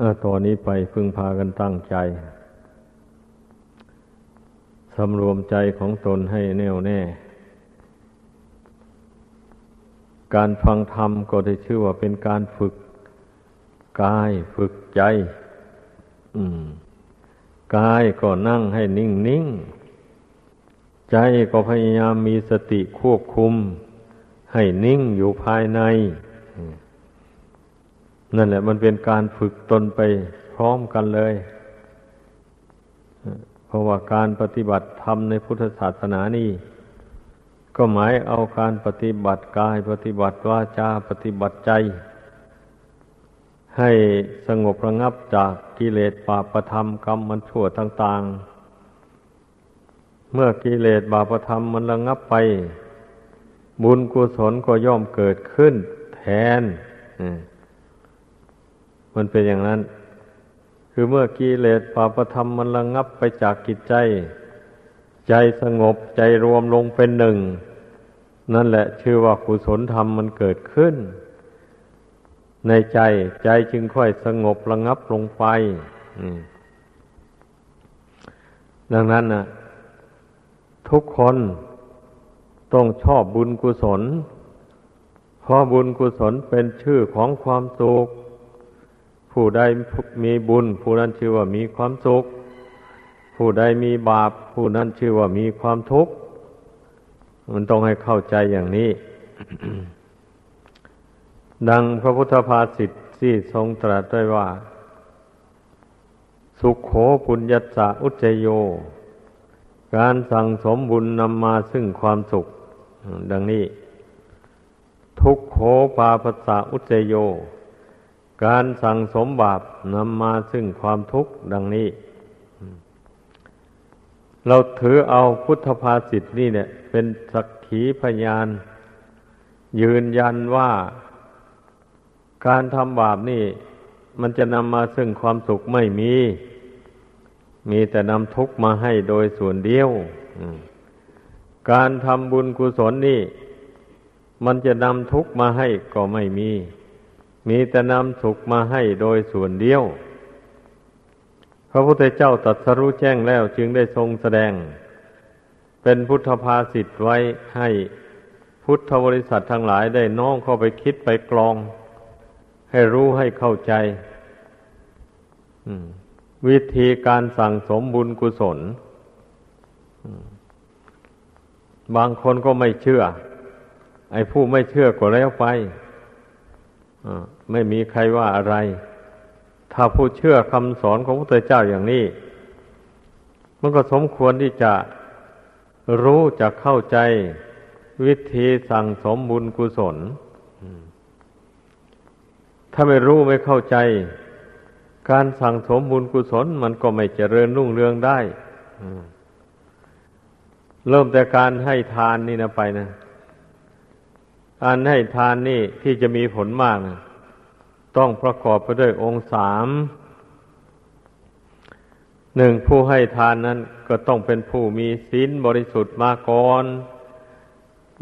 เออตอนนี้ไปพึงพากันตั้งใจ สำรวมใจของตนให้แน่วแน่ การฟังธรรมก็ได้ชื่อว่าเป็นการฝึกกายฝึกใจ อืม กายก็นั่งให้นิ่งนิ่ง ใจก็พยายามมีสติควบคุม ให้นิ่งอยู่ภายใน นั่นแหละ มันเป็นการฝึกตนไปพร้อมกันเลย เพราะว่าการปฏิบัติธรรมในพุทธศาสนานี่ ก็หมายเอาการปฏิบัติกาย ปฏิบัติวาจาปฏิบัติใจ ให้สงบระงับจากกิเลสบาปธรรมกรรมมันชั่วต่างๆ เมื่อกิเลสบาปธรรมมันระงับไป บุญกุศลก็ย่อมเกิดขึ้น แทนมั มันเป็นอย่างนั้น คือเมื่อกิเลสปาปธรรมมันระงงับไปจากกิจใจ ใจสงบใจรวมลงเป็นหนึ่ง นั่นแหละชื่อว่ากุศลธรรมมันเกิดขึ้น ในใจใจจึงค่อยสงบระงงับลงไปดังนั้นนะทุกคนต้องชอบบุญกุศล เพราะบุญกุศลเป็นชื่อของความสุข ผู้ใดมีบุญ ผู้นั้นชื่อว่ามีความสุข ผู้ใดมีบาป ผู้นั้นชื่อว่ามีความทุกข์ มันต้องให้เข้าใจอย่างนี้ ดังพระพุทธภาษิตที่ทรงตรัสไว้ว่า สุขโขปุญญาสะอุจโย การสั่งสมบุญนำมาซึ่งความสุข ดังนี้ ทุกโขปาปัสสะอุจโย การสั่งสมบาปนำมาซึ่งความทุกข์ดังนี้ เราถือเอาพุทธภาษิตนี่เนี่ย เป็นสักขีพยาน ยืนยันว่าการทำบาปนี่ มันจะนำมาซึ่งความสุขไม่มี มีแต่นำทุกข์มาให้โดยส่วนเดียว การทำบุญกุศลนี่ มันจะนำทุกข์มาให้ก็ไม่มี มีแต่นำสุขมาให้โดยส่วนเดียว พระพุทธเจ้าตรัสรู้แจ้งแล้วจึงได้ทรงแสดง เป็นพุทธภาษิตไว้ให้พุทธบริษัททั้งหลายได้น้องเข้าไปคิดไปกรอง ให้รู้ให้เข้าใจวิธีการสั่งสมบุญกุศล บางคนก็ไม่เชื่อ ไอ้ผู้ไม่เชื่อก็แล้วไป ไม่มีใครว่าอะไร ถ้าผู้เชื่อคำสอนของพระพุทธเจ้าอย่างนี้ มันก็สมควรที่จะรู้จะเข้าใจ วิธีสั่งสมบุญกุศล ถ้าไม่รู้ไม่เข้าใจ การสั่งสมบุญกุศล มันก็ไม่เจริญรุ่งเรืองได้ เริ่มแต่การให้ทานนี่นะไปนะ การให้ทานนี่ที่จะมีผลมากนะต้องประกอบไปด้วยองค์สามหนึ่งผู้ให้ทานนั้นก็ต้องเป็นผู้มีศีลบริสุทธิ์มาก่อน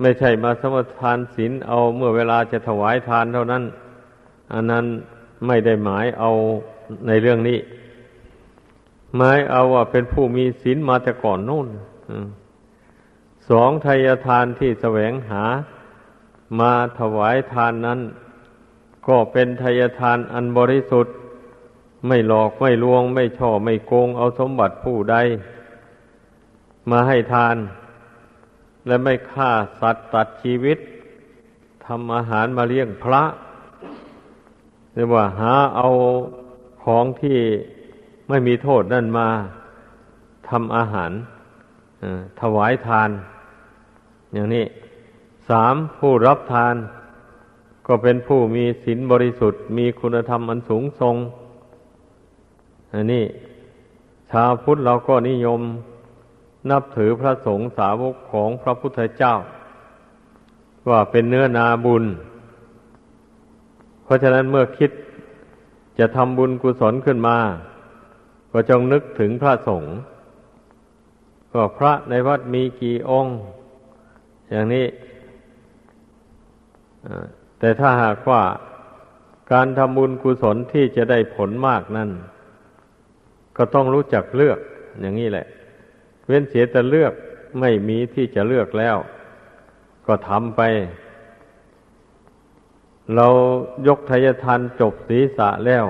ไม่ใช่มาสมทานศีลเอาเมื่อเวลาจะถวายทานเท่านั้น อันนั้นไม่ได้หมายเอาในเรื่องนี้ หมายเอาว่าเป็นผู้มีศีลมาแต่ก่อนนู่นสองทายทานที่แสวงหา มาถวายทานนั้น ก็เป็นทายทานอันบริสุทธิ์ ไม่หลอกไม่ลวง ไม่ช่อไม่โกงเอาสมบัติผู้ใด มาให้ทาน และไม่ฆ่าสัตว์ตัดชีวิตทำอาหารมาเลี้ยงพระหรือว่าหาเอาของที่ไม่มีโทษนั่นมาทำอาหารถวายทาน อย่างนี้ สามผู้รับทาน ก็เป็นผู้มีศีลบริสุทธิ์ มีคุณธรรมอันสูงทรงอันนี้ ชาวพุทธเราก็นิยมนับถือพระสงฆ์สาวกของพระพุทธเจ้า ว่าเป็นเนื้อนาบุญ เพราะฉะนั้นเมื่อคิดจะทำบุญกุศลขึ้นมา ก็จงนึกถึงพระสงฆ์ก็พระในวัดมีกี่องค์ อย่างนี้ แต่ถ้าหากว่าการทำบุญกุศลที่จะได้ผลมากนั่น ก็ต้องรู้จักเลือกอย่างนี้แหละ เว้นเสียแต่เลือกไม่มีที่จะเลือกแล้ว ก็ทำไป เรายกทายทานจบศีรษะแล้ว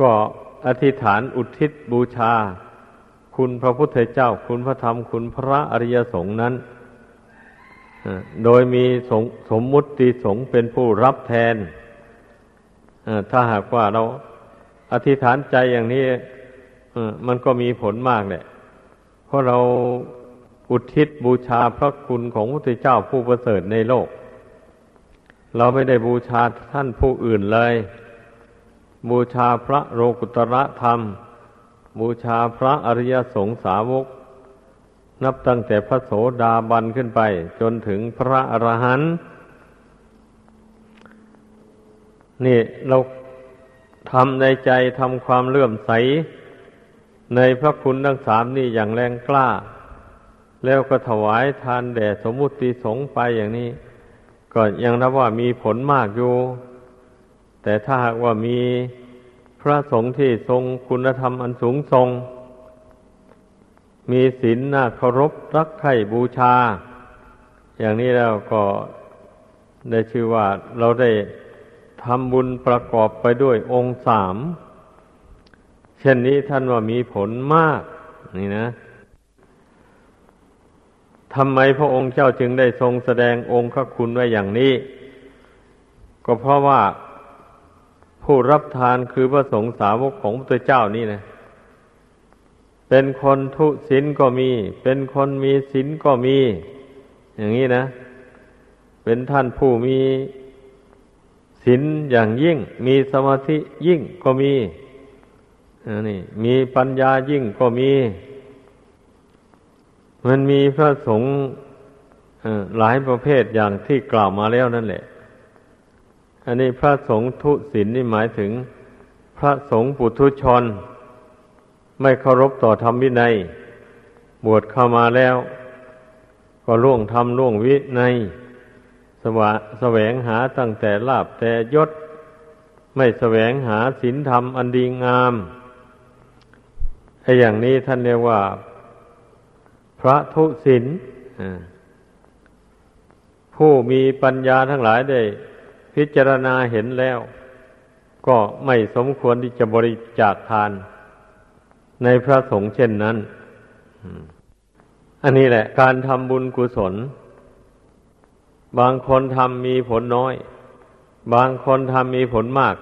ก็อธิษฐานอุทิศบูชา คุณพระพุทธเจ้า คุณพระธรรม คุณพระอริยสงฆ์นั้น โดยมีสสมมุติสงฆ์เป็นผู้รับแทน ถ้าหากว่าเราอธิษฐานใจอย่างนี้มันก็มีผลมากแหละ เพราะเราอุทิศบูชาพระคุณของพระพุทธเจ้าผู้ประเสริฐในโลก เราไม่ได้บูชาท่านผู้อื่นเลย บูชาพระโลกุตระธรรม บูชาพระอริยสงสาวก นับตั้งแต่พระโสดาบันขึ้นไป จนถึงพระอรหันต์นี่เราทำในใจทำความเลื่อมใส ในพระคุณทั้งสามนี่อย่างแรงกล้า แล้วก็ถวายทานแด่สมมุติสงไปอย่างนี้ ก็ยังนับว่ามีผลมากอยู่ แต่ถ้าหากว่ามีพระสงฆ์ที่ทรงคุณธรรมอันสูงทรง มีศีลน่าเคารพรักใคร่บูชา อย่างนี้แล้วก็ได้ชื่อว่าเราได้ทำบุญประกอบไปด้วยองค์สามเช่นนี้ท่านว่ามีผลมาก นี่นะทำไมพระองค์เจ้าจึงได้ทรงแสดงองค์คุณไว้อย่างนี้ ก็เพราะว่าผู้รับทานคือพระสงฆ์สาวกของพระเจ้านี่นะ เป็นคนทุศีลก็มี เป็นคนมีศีลก็มี อย่างนี้นะ เป็นท่านผู้มีศีลอย่างยิ่ง มีสมาธิยิ่งก็มีนนี้มีปัญญายิ่งก็มี มันมีพระสงฆ์หลายประเภทอย่างที่กล่าวมาแล้วนั่นแหละ อันนี้พระสงฆ์ทุศีลนี่หมายถึง พระสงฆ์ปุถุชน ไม่เคารพต่อธรรมวินัย บวชเข้ามาแล้ว ก็ล่วงธรรมล่วงวินัยสวะแสวงหาตั้งแต่ลาบแต่ยศ ไม่แสวงหาศีลธรรมอันดีงามไอ้อย่างนี้ท่านเรียกว่า พระทุศีลผู้มีปัญญาทั้งหลายได้ พิจารณาเห็นแล้ว ก็ไม่สมควรที่จะบริจาคทาน ในพระสงฆ์เช่นนั้น อันนี้แหละ การทำบุญกุศล บางคนทำมีผลน้อย บางคนทำมีผลมาก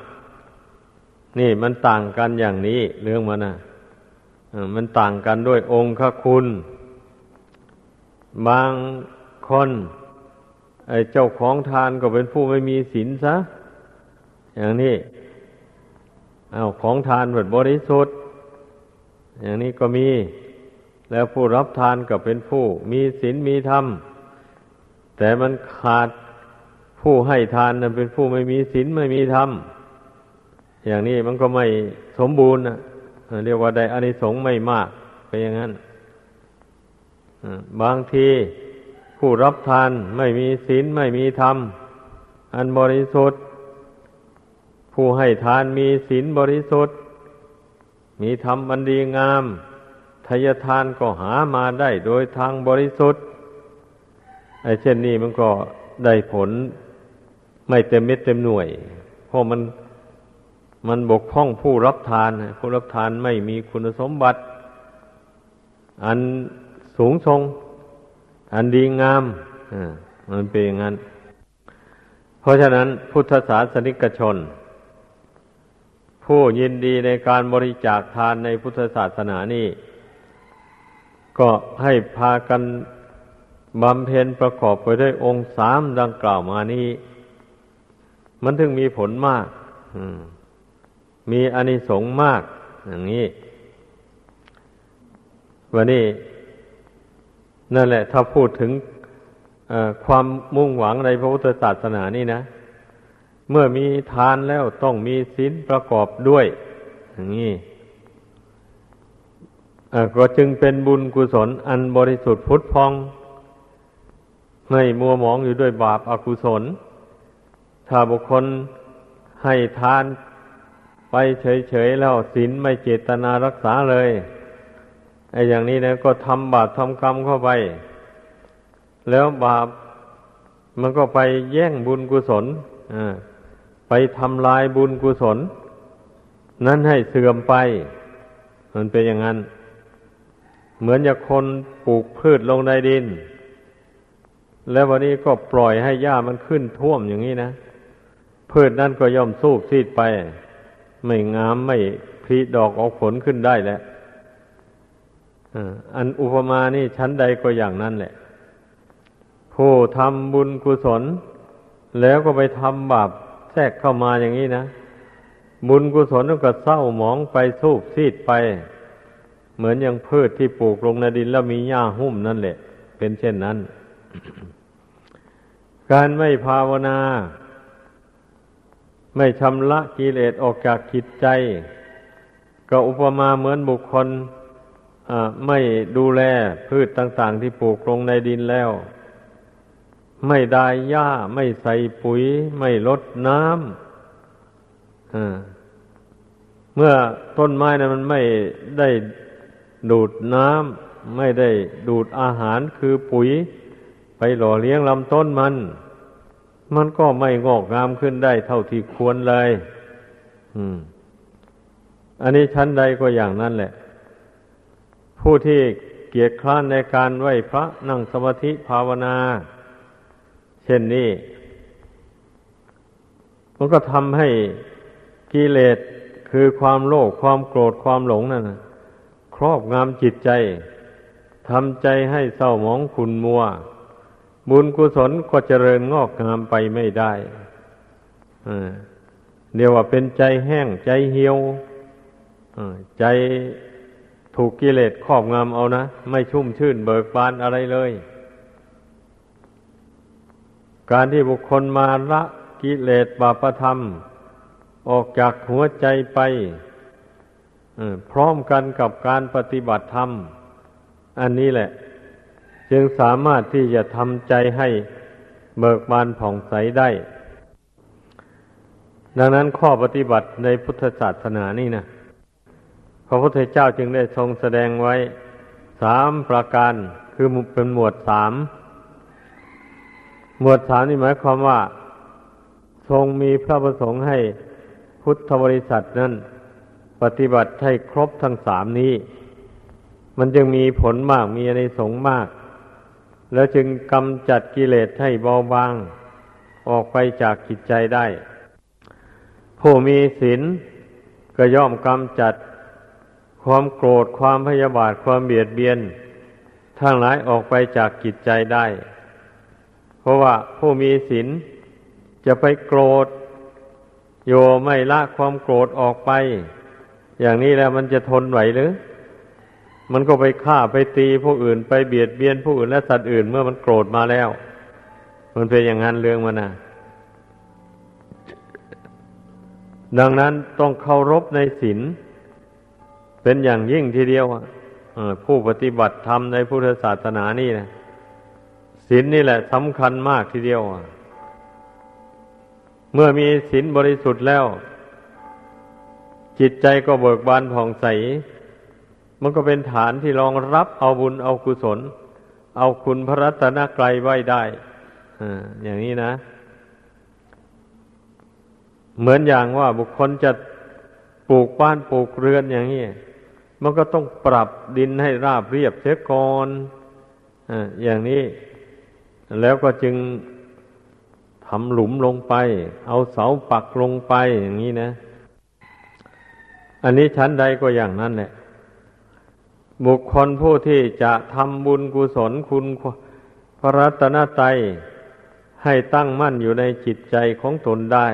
นี่มันต่างกันอย่างนี้เรื่องมันนะมันต่างกันด้วยองค์คุณ บางคนไอ้เจ้าของทานก็เป็นผู้ไม่มีศีลซะ อย่างนี้เอาของทานแบบบริสุทธิ์ อย่างนี้ก็มี แล้วผู้รับทานก็เป็นผู้ มีศีลมีธรรม แต่มันขาดผู้ให้ทานนั้นเป็นผู้ไม่มีศีลไม่มีธรรม อย่างนี้มันก็ไม่สมบูรณ์นะเรียกว่าได้อานิสงส์ไม่มากไปอย่างนั้นบางทีผู้รับทานไม่มีศีลไม่มีธรรม อันบริสุทธิ์ ผู้ให้ทานมีศีลบริสุทธิ์ มีธรรมอันดีงามทายทานก็หามาได้โดยทางบริสุทธิ์ไอ้เช่นนี้มันก็ได้ผลไม่เต็มเม็ดเต็มหน่วย เพราะมันมันบกพร่องผู้รับทาน ผู้รับทานไม่มีคุณสมบัติ อันสูงทรง อันดีงามมันเป็นอย่างนั้น เพราะฉะนั้นพุทธศาสนิกชน ผู้ยินดีในการบริจาคทานในพุทธศาสนานี่ ก็ให้พากันบำเพ็ญประกอบไปด้วยองค์สามดังกล่าวมานี้ มันถึงมีผลมากมีอานิสงส์มาก อย่างนี้วันนี้ นั่นแหละ ถ้าพูดถึงความมุ่งหวังในพระพุทธศาสนานี่นะ เมื่อมีทานแล้วต้องมีศีลประกอบด้วยอย่างนี้ก็จึงเป็นบุญกุศลอันบริสุทธิ์พุทธพอง ไม่มัวหมองอยู่ด้วยบาปอากุศล ถ้าบุคคลให้ทานไปเฉยๆแล้วศีลไม่เจตนารักษาเลยไอ้อย่างนี้นะก็ทำบาปทำกรรมเข้าไป แล้วบาปมันก็ไปแย่งบุญกุศลอ่า ไปทำลายบุญกุศล นั้นให้เสื่อมไป มันเป็นอย่างนั้น เหมือนอย่างคนปลูกพืชลงในดิน แล้ววันนี้ก็ปล่อยให้หญ้ามันขึ้นท่วมอย่างนี้นะ พืชนั้นก็ย่อมสูบซีดไป ไม่งามไม่พลีดอกออกผลขึ้นได้แหละอันอุปมานี่ชั้นใดก็อย่างนั้นแหละ ผู้ทำบุญกุศล แล้วก็ไปทำบาป แทรกเข้ามาอย่างนี้นะบุญกุศลก็เศร้าหมองไปสูบซีดไป เหมือนอย่างพืชที่ปลูกลงในดินแล้วมีหญ้าหุ้มนั่นแหละ เป็นเช่นนั้น การไม่ภาวนา ไม่ชำระกิเลสออกจากจิตใจ ก็อุปมาเหมือนบุคคลไม่ดูแลพืชต่าง ๆ ที่ปลูกลงในดินแล้ว ไม่ได้หญ้า ไม่ใส่ปุ๋ย ไม่ลดน้ำเมื่อต้นไม้นะมันไม่ได้ดูดน้ำไม่ได้ดูดอาหารคือปุ๋ย ไปหล่อเลี้ยงลำต้นมัน มันก็ไม่งอกงามขึ้นได้เท่าที่ควรเลยอันนี้ชั้นใดก็อย่างนั้นแหละ ผู้ที่เกียจคร้านในการไหวพระนั่งสมาธิภาวนา เช่นนี้ มันก็ทำให้กิเลสคือความโลภความโกรธความหลงนั่นครอบงำจิตใจทำใจให้เศร้าหมองขุนมัว บุญกุศลก็เจริญงอกงามไปไม่ได้เดี๋ยวว่าเป็นใจแห้งใจเหี่ยวใจถูกกิเลสครอบงำเอานะ ไม่ชุ่มชื่นเบิกบานอะไรเลย การที่บุคคลมาละกิเลสบาปธรรม ออกจากหัวใจไปพร้อมกันกับการปฏิบัติธรรม อันนี้แหละ จึงสามารถที่จะทำใจให้เบิกบานผ่องใสได้ ดังนั้นข้อปฏิบัติในพุทธศาสนานี่นะพระพุทธเจ้าจึงได้ทรงแสดงไว้สามประการคือเป็นหมวดสาม หมวดสามนี่หมายความว่า ทรงมีพระประสงค์ให้พุทธบริษัทนั้น ปฏิบัติให้ครบทั้งสามนี้ มันจึงมีผลมากมีในสงมาก แล้วจึงกำจัดกิเลสให้เบาบาง ออกไปจากจิตใจได้ ผู้มีศีลก็ย่อมกำจัดความโกรธความพยาบาทความเบียดเบียนทั้งหลายออกไปจากจิตใจได้ เพราะว่าผู้มีศีลจะไปโกรธ โยไม่ละความโกรธออกไป อย่างนี้แล้วมันจะทนไหวหรือ มันก็ไปฆ่าไปตีผู้อื่นไปเบียดเบียนผู้อื่นและสัตว์อื่นเมื่อมันโกรธมาแล้ว มันเป็นอย่างนั้นเรื่องมันนะดังนั้นต้องเคารพในศีลเป็นอย่างยิ่งทีเดียวผู้ปฏิบัติธรรมในพุทธศาสนานี่นะ ศีลนนี่แหละสำคัญมากทีเดียว เมื่อมีศีลบริสุทธิ์แล้ว จิตใจก็เบิกบานผ่องใส มันก็เป็นฐานที่รองรับเอาบุญเอากุศล เอาคุณพระรัตนกรัยไว้ได้อย่างนี้นะ เหมือนอย่างว่าบุคคลจะปลูกบ้านปลูกเรือนอย่างนี้มันก็ต้องปรับดินให้ราบเรียบเสียก่อนออย่างนี้ แล้วก็จึงทำหลุมลงไป เอาเสาปักลงไปอย่างนี้นะ อันนี้ชั้นใดก็อย่างนั้นแหละ บุคคลผู้ที่จะทำบุญกุศลคุณพระรัตนตรัยให้ตั้งมั่นอยู่ในจิตใจของตนได้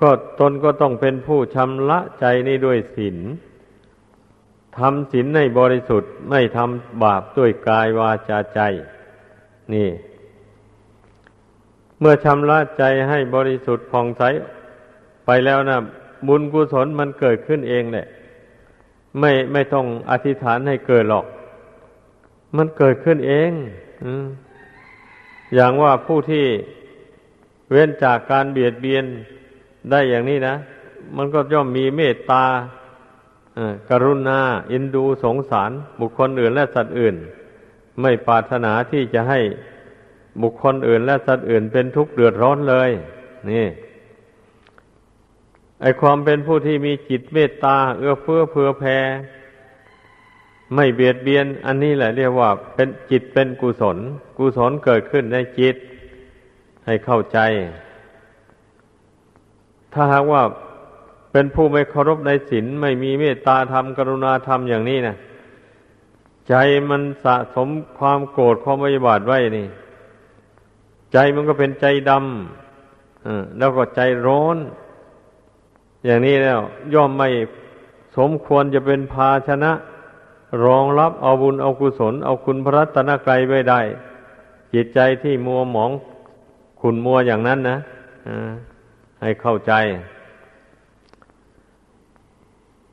ก็ตนก็ต้องเป็นผู้ชำระใจนี้ด้วยศีลทำศีลในบริสุทธิ์ไม่ทำบาปด้วยกายวาจาใจ นี่ เมื่อชำระใจให้บริสุทธิ์ผ่องใสไปแล้วนะบุญกุศลมันเกิดขึ้นเองแหละไม่ไม่ต้องอธิษฐานให้เกิดหรอก มันเกิดขึ้นเองอย่างว่าผู้ที่เว้นจากการเบียดเบียนได้อย่างนี้นะ มันก็ย่อมมีเมตตากรุณา อินดูสงสาร บุคคลอื่นและสัตว์อื่น ไม่ปรารถนาที่จะให้บุคคลอื่นและสัตว์อื่นเป็นทุกข์เดือดร้อนเลย นี่ไอความเป็นผู้ที่มีจิตเมตตา เอื้อเฟื้อเผื่อแผ่ไม่เบียดเบียน อันนี้แหละเรียกว่า เป็นจิตเป็นกุศล กุศลเกิดขึ้นในจิต ให้เข้าใจ ถ้าหากว่าเป็นผู้ไม่เคารพในศีลไม่มีเมตตาธรรมกรุณาธรรมอย่างนี้นะ ใจมันสะสมความโกรธความวิบาทไว้นี่ ใจมันก็เป็นใจดำแล้วก็ใจร้อน อย่างนี้แล้ว ย่อมไม่สมควรจะเป็นภาชนะ รองรับเอาบุญเอากุศล เอาคุณพระรัตนกรัยไว้ได้ จิตใจที่มัวหมองขุนมัวอย่างนั้นนะให้เข้าใจ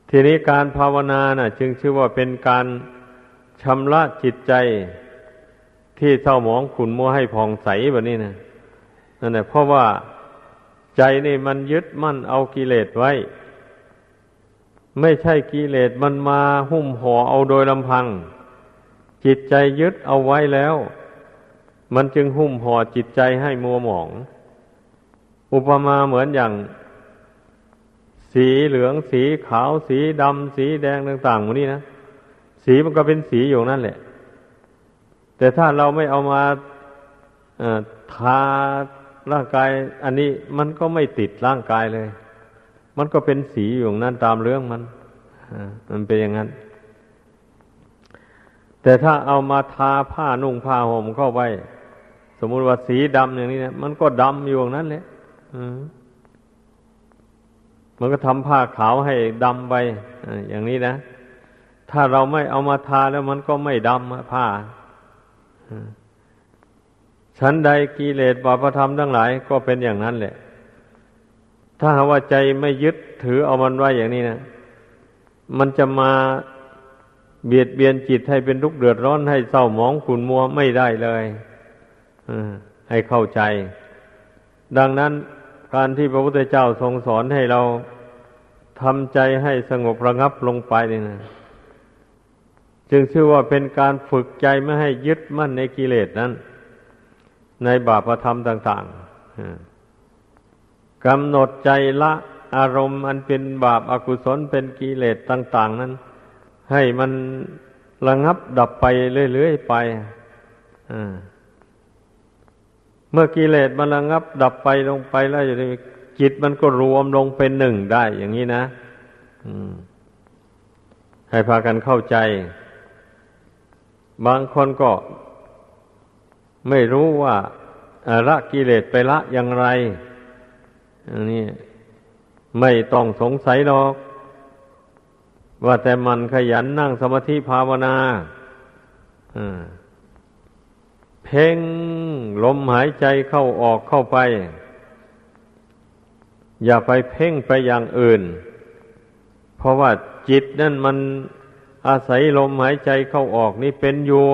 ทีนี้การภาวนานะ่ะ จึงชื่อว่าเป็นการ ชำระจิตใจที่เศร้าหมองขุนมัวให้ผ่องใสแบบนี้นะนั่นแหละเพราะว่าใจนี่มันยึดมั่นเอากิเลสไว้ ไม่ใช่กิเลสมันมาหุ้มห่อเอาโดยลำพัง จิตใจยึดเอาไว้แล้ว มันจึงหุ้มห่อจิตใจให้มัวหมอง อุปมาเหมือนอย่าง สีเหลืองสีขาวสีดำสีแดงต่างๆหมดนี้นะ สีมันก็เป็นสีอยู่นั่นแหละ แต่ถ้าเราไม่เอามาทาร่างกาย อันนี้มันก็ไม่ติดร่างกายเลย มันก็เป็นสีอยู่นั่นตามเรื่องมันมันเป็นอย่างนั้น แต่ถ้าเอามาทาผ้านุ่งผ้าห่มเข้าไปสมมุติว่าสีดำอย่างนี้นะมันก็ดำอยู่นั่นแหละมันก็ทำผ้าขาวให้ดำไปอย่างนี้นะ ถ้าเราไม่เอามาทาแล้วมันก็ไม่ดำผ้าชั้นใดกิเลสบาปธรรมทั้งหลายก็เป็นอย่างนั้นแหละ ถ้าหาว่าใจไม่ยึดถือเอามันไว้อย่างนี้นะมันจะมาเบียดเบียนจิตให้เป็นทุกข์เดือดร้อนให้เศร้าหมองขุนมัวไม่ได้เลยให้เข้าใจ ดังนั้นการที่พระพุทธเจ้าทรงสอนให้เราทำใจให้สงบระงับลงไปนี่นะ จึงชื่อว่าเป็นการฝึกใจไม่ให้ยึดมั่นในกิเลสนั้น ในบาปธรรมต่างๆกำหนดใจละอารมณ์อันเป็นบาปอากุศลเป็นกิเลสต่าง ๆ นั้น ให้มันระงับดับไปเรื่อยๆไปเมื่อกิเลสมันระงับดับไปลงไปแล้วอย่างนี้จิตมันก็รวมลงเป็นหนึ่งได้ อย่างนี้นะให้พากันเข้าใจ บางคนก็ไม่รู้ว่าละกิเลสไปละอย่างไรอันนี้ไม่ต้องสงสัยหรอก ว่าแต่มันขยันนั่งสมาธิภาวนาอ่าเพ่งลมหายใจเข้าออกเข้าไป อย่าไปเพ่งไปอย่างอื่น เพราะว่าจิตนั่นมัน อาศัยลมหายใจเข้าออกนี่เป็นอยู่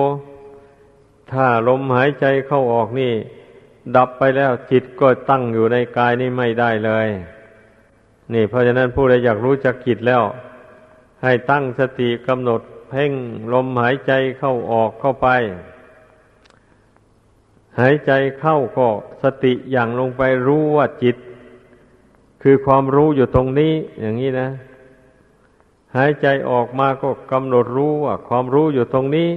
ถ้าลมหายใจเข้าออกนี่ ดับไปแล้วจิตก็ตั้งอยู่ในกายนี่ไม่ได้เลย นี่เพราะฉะนั้นผู้ใดอยากรู้จักจิตแล้ว ให้ตั้งสติกำหนดเพ่งลมหายใจเข้าออกเข้าไป หายใจเข้าก็สติอย่างลงไปรู้ว่าจิต คือความรู้อยู่ตรงนี้อย่างนี้นะ หายใจออกมาก็กำหนดรู้ว่าความรู้อยู่ตรงนี้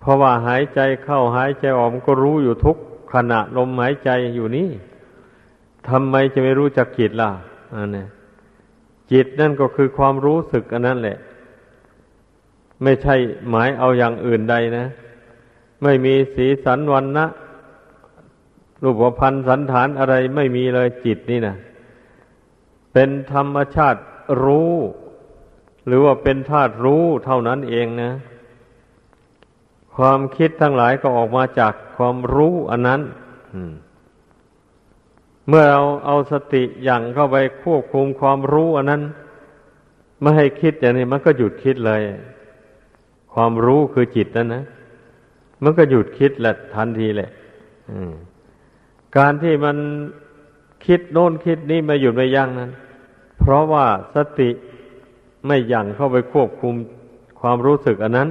เพราะว่าหายใจเข้าหายใจออกก็รู้อยู่ทุกขณะลมหายใจอยู่นี่ทำไมจะไม่รู้จักจิตล่ะอันนี้จิตนั่นก็คือความรู้สึกอันนั้นแหละ ไม่ใช่หมายเอาอย่างอื่นใดนะ ไม่มีสีสันวันนะรูปพันธ์สันฐานอะไรไม่มีเลยจิตนี่นะเป็นธรรมชาติ รู้ หรือว่าเป็นธาตุรู้เท่านั้นเองนะ ความคิดทั้งหลายก็ออกมาจากความรู้อันนั้นเมื่อเราเอาสติอย่างเข้าไปควบคุมความรู้อันนั้นไม่ให้คิดอย่างนี้มันก็หยุดคิดเลย ความรู้คือจิตนั่นนะมันก็หยุดคิดแหละทันทีแหละการที่มันคิดโน่นคิดนี้มาหยุดไม่ยั้งนั้น เพราะว่าสติไม่ยั่งเข้าไปควบคุมความรู้สึกอันนั้น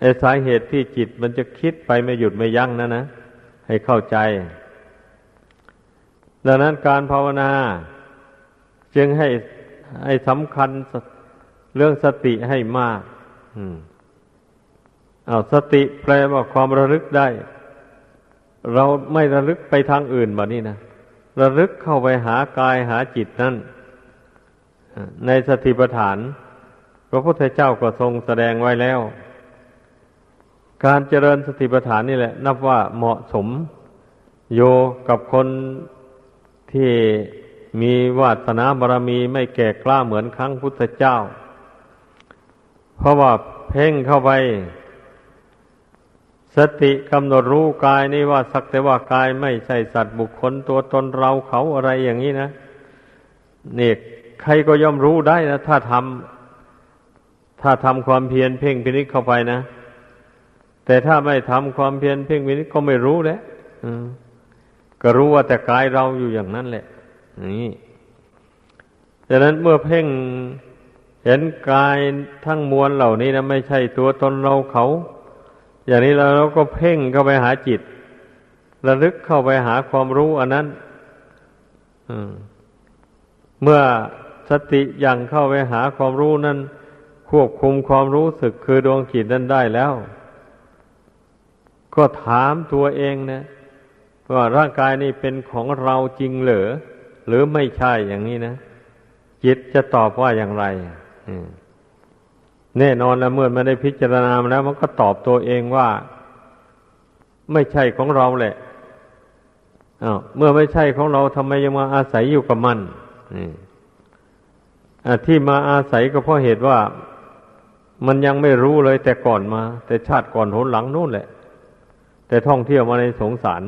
ไอ้สาเหตุที่จิตมันจะคิดไปไม่หยุดไม่ยั้งนะนะให้เข้าใจ ดังนั้นการภาวนา จึงให้ให้สำคัญเรื่องสติให้มากอืมอาสติแปลว่าความระลึกได้ เราไม่ระลึกไปทางอื่นแบบนี้นะ ระลึกเข้าไปหากายหาจิตนั่นในสติปัฏฐาน พระพุทธเจ้าก็ทรงแสดงไว้แล้ว การเจริญสติปัฏฐานนี่แหละ นับว่าเหมาะสม โยกับคนที่มีวาสนาบารมีไม่แก่กล้าเหมือนครั้งพุทธเจ้า เพราะว่าเพ่งเข้าไป สติกำหนดรู้กายนี่ว่าสักแต่ว่ากายไม่ใช่สัตว์บุคคลตัวตนเราเขาอะไรอย่างนี้นะเนี่ยใครก็ย่อมรู้ได้นะถ้าทำถ้าทำความเพียรเพ่งพินิจเข้าไปนะ แต่ถ้าไม่ทำความเพียรเพ่งพินิจก็ไม่รู้แหละก็รู้ว่าแต่กายเราอยู่อย่างนั้นแหละนี่ดังนั้นเมื่อเพ่งเห็นกายทั้งมวลเหล่านี้นะไม่ใช่ตัวตนเราเขา อย่างนี้เราเราก็เพ่งเข้าไปหาจิต ระลึกเข้าไปหาความรู้อันนั้นเมื่อสติยังเข้าไปหาความรู้นั้น ควบคุมความรู้สึกคือดวงจิตนั้นได้แล้ว ก็ถามตัวเองนะว่าร่างกายนี้เป็นของเราจริงเหรือหรือไม่ใช่อย่างนี้นะจิตจะตอบว่าอย่างไร แน่นอนแล้วเมื่อมันได้พิจารณามาแล้ว มันก็ตอบตัวเองว่า ไม่ใช่ของเราแหละอาเมื่อไม่ใช่ของเราทำไมยังมาอาศัยอยู่กับมันที่มาอาศัยก็เพราะเหตุว่ามันยังไม่รู้เลยแต่ก่อนมา แต่ชาติก่อนหนหลังนู่นแหละ แต่ท่องเที่ยวมาในสงสาร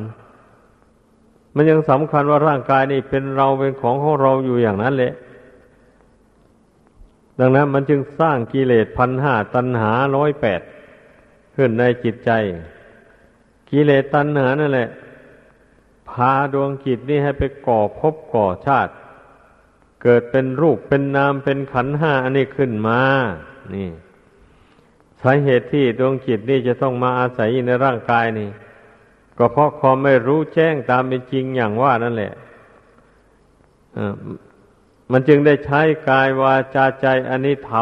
มันยังสำคัญว่าร่างกายนี่เป็นเราเป็นของของเราอยู่อย่างนั้นแหละ ดังนั้นมันจึงสร้างกิเลสพันห้าตัณหาร้อยแปดขึ้นในจิตใจ กิเลสตัณหานั่นแหละ พาดวงจิตนี่ให้ไปก่อภพก่อชาติ เกิดเป็นรูปเป็นนามเป็นขันห้าอันนี้ขึ้นมา นี่สาเหตุที่ดวงจิตนี่จะต้องมาอาศัยในร่างกายนี่ ก็เพราะความไม่รู้แจ้งตามเป็นจริงอย่างว่านั่นแหละ มันจึงได้ใช้กายวาจาใจอันนี้ท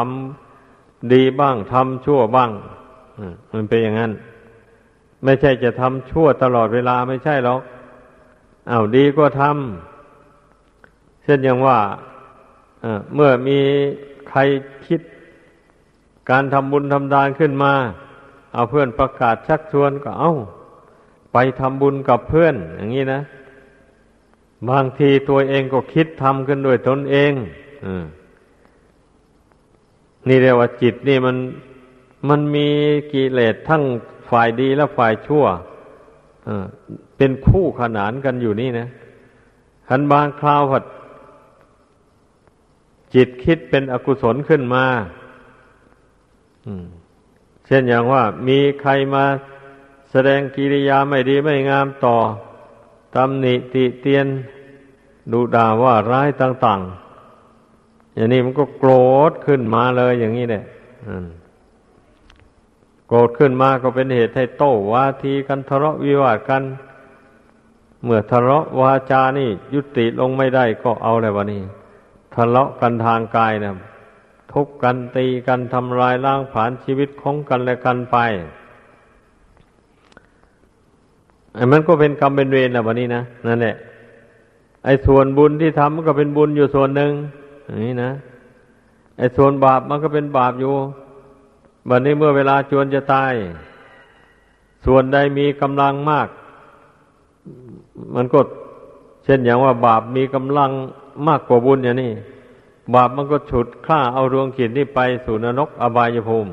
ำดีบ้างทำชั่วบ้างมันเป็นอย่างนั้น ไม่ใช่จะทำชั่วตลอดเวลาไม่ใช่หรอกอา้าวดีก็ทำเช่นอย่างว่าเมื่อมีใครคิดการทำบุญทำทานขึ้นมา เอาเพื่อนประกาศชักชวนก็เอา้า ไปทำบุญกับเพื่อนอย่างนี้นะ บางทีตัวเองก็คิดทำขึ้นด้วยตนเองอนี่เรียกว่าจิตนี่มันมันมีกิเลสทั้งฝ่ายดีและฝ่ายชั่วเป็นคู่ขนานกันอยู่นี่นะขันบางคราวผัดจิตคิดเป็นอกุศลขึ้นมาเช่นอย่างว่า มีใครมาแสดงกิริยาไม่ดีไม่งามต่อตำหนิติเตียน ดูด่าว่าร้ายต่าง ๆ อย่างนี้มันก็โกรธขึ้นมาเลยอย่างนี้เนี่ยโกรธขึ้นมาก็เป็นเหตุให้โต้วาทีกันทะเลาะวิวาทกัน เมื่อทะเลาะวาจานี่ ยุติลงไม่ได้ก็เอาอะไรวะนี่ทะเลาะกันทางกายนะทุบกันตีกันทำลายล้างผลาญชีวิตของกันและกันไปไอ้มันก็เป็นกรรมเป็นเวรนะวันนี้นะนั่นแหละ ไอ้ส่วนบุญที่ทำมันก็เป็นบุญอยู่ส่วนหนึ่งอย่างนี้นะไอ้ส่วนบาปมันก็เป็นบาปอยู่วันนี้เมื่อเวลาจวนจะตาย ส่วนใดมีกำลังมาก มันก็เช่นอย่างว่าบาปมีกำลังมากกว่าบุญอย่างนี้บาปมันก็ฉุดฆ่าเอาดวงขีดนี่ไปสู่นรกอบายภูมิ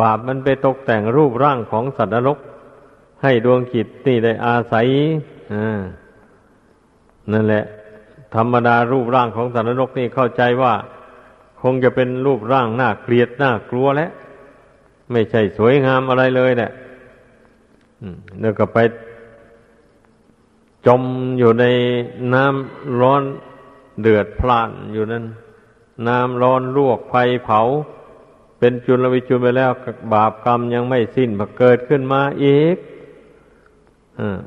บาปมันไปตกแต่งรูปร่างของสัตว์นรก ให้ดวงจิตนี่ได้อาศัยอ่า นั่นแหละ ธรรมดารูปร่างของสัตว์นรกนี่เข้าใจว่า คงจะเป็นรูปร่างน่าเกลียดน่ากลัวแล้วไม่ใช่สวยงามอะไรเลยเนี่ยแล้วก็ไป จมอยู่ในน้ำร้อนเดือดพล่านอยู่นั้น น้ำร้อนลวกไฟเผา เป็นจุลวิจุลไปแล้วบาปกรรมยังไม่สิ้นมาเกิดขึ้นมาอีก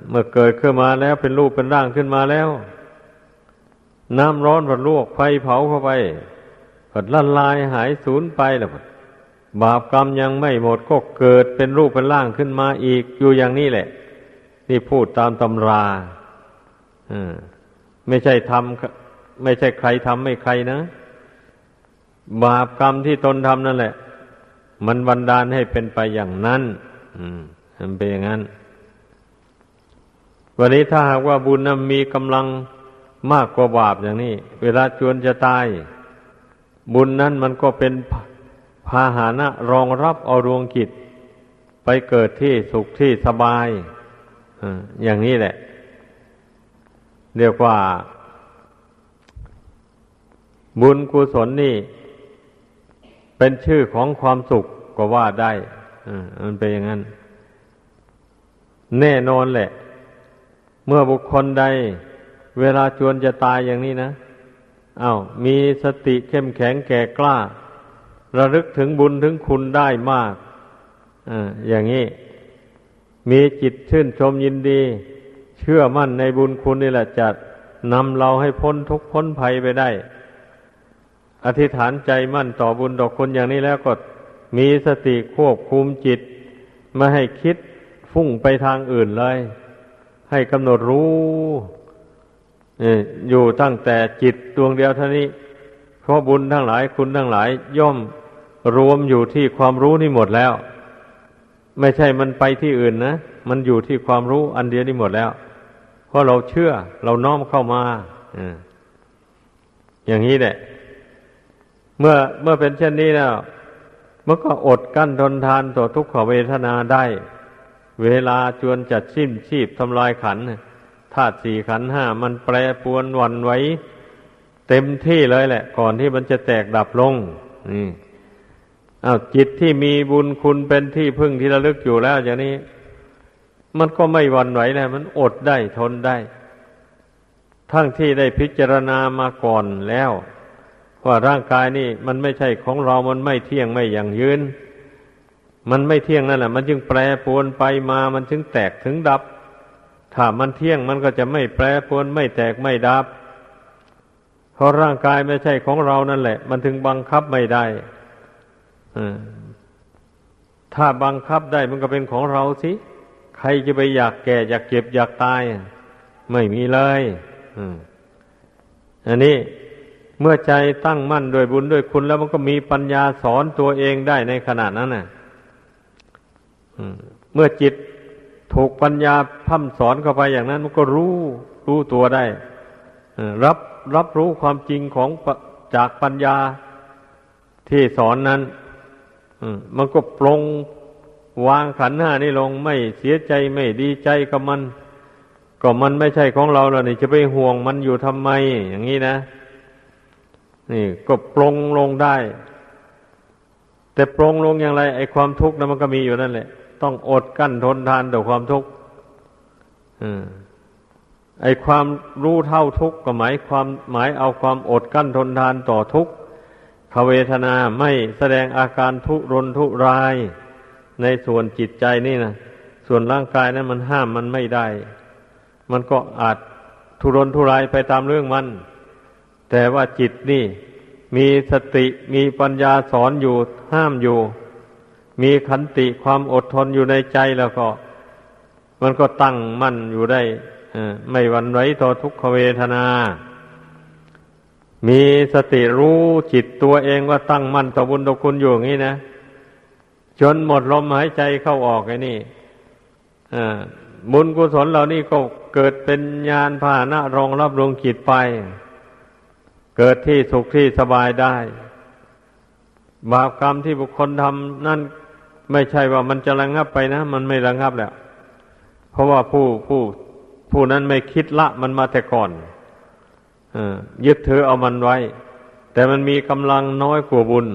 เมื่อเกิดขึ้นมาแล้วเป็นรูปเป็นร่างขึ้นมาแล้ว น้ำร้อนผัดลวกไฟเผาเข้าไปผัดละลายหายสูญไปแล้วบาปกรรมยังไม่หมดก็เกิดเป็นรูปเป็นร่างขึ้นมาอีกอยู่อย่างนี้แหละ นี่พูดตามตำราไม่ใช่ทำไม่ใช่ใครทำไม่ใครนะ บาปกรรมที่ตนทำนั่นแหละ มันบันดาลให้เป็นไปอย่างนั้นมันเป็นอย่างนั้น วันนี้ถ้าหากว่าบุญนั้นมีกำลังมากกว่าบาปอย่างนี้ เวลาจวนจะตาย บุญนั้นมันก็เป็นพาหานะรองรับเอาดวงกิจ ไปเกิดที่สุขที่สบายอย่างนี้แหละเรียกว่า บุญกุศลนี่ เป็นชื่อของความสุขก็ว่าได้มันเป็นอย่างนั้น แน่นอนแหละ มื่อบุคคลใด เวลาจวนจะตายอย่างนี้นะอา้าวมีสติเข้มแข็งแก่กล้า ระลึกถึงบุญถึงคุณได้มากอ่าอย่างนี้ มีจิตชื่นชมยินดี เชื่อมั่นในบุญคุณนี่แหละจะนำเราให้พ้นทุกข์พ้นภัยไปได้ อธิษฐานใจมั่นต่อบุญต่อคุณอย่างนี้แล้วก็มีสติควบคุมจิตไม่ให้คิดฟุ้งไปทางอื่นเลย ให้กำหนดรู้อยู่ตั้งแต่จิตดวงเดียวเท่านี้ เพราะบุญทั้งหลายคุณทั้งหลาย ย่อมรวมอยู่ที่ความรู้นี่หมดแล้ว ไม่ใช่มันไปที่อื่นนะ มันอยู่ที่ความรู้อันเดียวนี่หมดแล้ว เพราะเราเชื่อเราน้อมเข้ามาอย่างนี้แหละเมื่อเมื่อเป็นเช่นนี้แล้วมันก็อดกั้นทนทานต่อทุกขเวทนาได้ เวลาจวนจัดสิ้นชีพทำลายขันธาตุสี่ขันห้ามันแปรปวนวันไว้ เต็มที่เลยแหละ ก่อนที่มันจะแตกดับลงนี่อ้าวจิตที่มีบุญคุณเป็นที่พึ่งที่ระลึกอยู่แล้วอย่างนี้ มันก็ไม่วันไหวแล้วมันอดได้ทนได้ ทั้งที่ได้พิจารณามาก่อนแล้ว ว่าร่างกายนี่มันไม่ใช่ของเรา มันไม่เที่ยงไม่อย่างยืน มันไม่เที่ยงนั่นแหละมันจึงแปรปรวนไปมามันจึงแตกถึงดับ ถ้ามันเที่ยงมันก็จะไม่แปรปรวนไม่แตกไม่ดับ เพราะร่างกายไม่ใช่ของเรานั่นแหละ มันถึงบังคับไม่ได้ถ้าบังคับได้มันก็เป็นของเราสิ ใครจะไปอยากแก่ อยากเก็บอยากตาย ไม่มีเลยอันนี้เมื่อใจตั้งมั่นด้วยบุญด้วยคุณแล้วมันก็มีปัญญาสอนตัวเองได้ในขณะนั้นน่ะ เมื่อจิตถูกปัญญาพัฒสอนเข้าไปอย่างนั้น มันก็รู้รู้ตัวได้รับรับรู้ความจริงของจากปัญญาที่สอนนั้นมันก็ปลงวางขันห้านี่ลงไม่เสียใจไม่ดีใจกับมัน ก็มันไม่ใช่ของเราแล้วนี่จะไปห่วงมันอยู่ทำไม อย่างนี้นะ นี่ก็ปลงลงได้ แต่ปลงลงอย่างไรไอ้ความทุกข์นั้นมันก็มีอยู่นั่นแหละ ต้องอดกั้นทนทานต่อความทุกข์ไอความรู้เท่าทุกข์ก็หมายความหมายเอาความอดกั้นทนทานต่อทุกข์ขเวทนาไม่แสดงอาการทุรนทุราย ในส่วนจิตใจนี่นะส่วนร่างกายนั้นมันห้ามมันไม่ได้ มันก็อาจทุรนทุรายไปตามเรื่องมัน แต่ว่าจิตนี่ มีสติมีปัญญาสอนอยู่ห้ามอยู่ มีขันติความอดทนอยู่ในใจแล้วก็ มันก็ตั้งมั่นอยู่ได้ไม่หวั่นไหวต่อทุกขเวทนา มีสติรู้จิตตัวเองว่าตั้งมั่นต่อบุญต่อคุณอยู่อย่างนี้นะ จนหมดลมหายใจเข้าออกไอ้นี่บุญกุศลเหล่านี้ก็เกิดเป็นญาณพาหนะรองรับดวงจิตไป เกิดที่สุขที่สบายได้ บาปกรรมที่บุคคลทำนั่น ไม่ใช่ว่ามันจะระงับไปนะ มันไม่ระงับแล้ว เพราะว่าผู้ผู้ผู้นั้นไม่คิดละมันมาแต่ก่อนอยึดถือเอามันไว้ แต่มันมีกำลังน้อยกว่าบุญ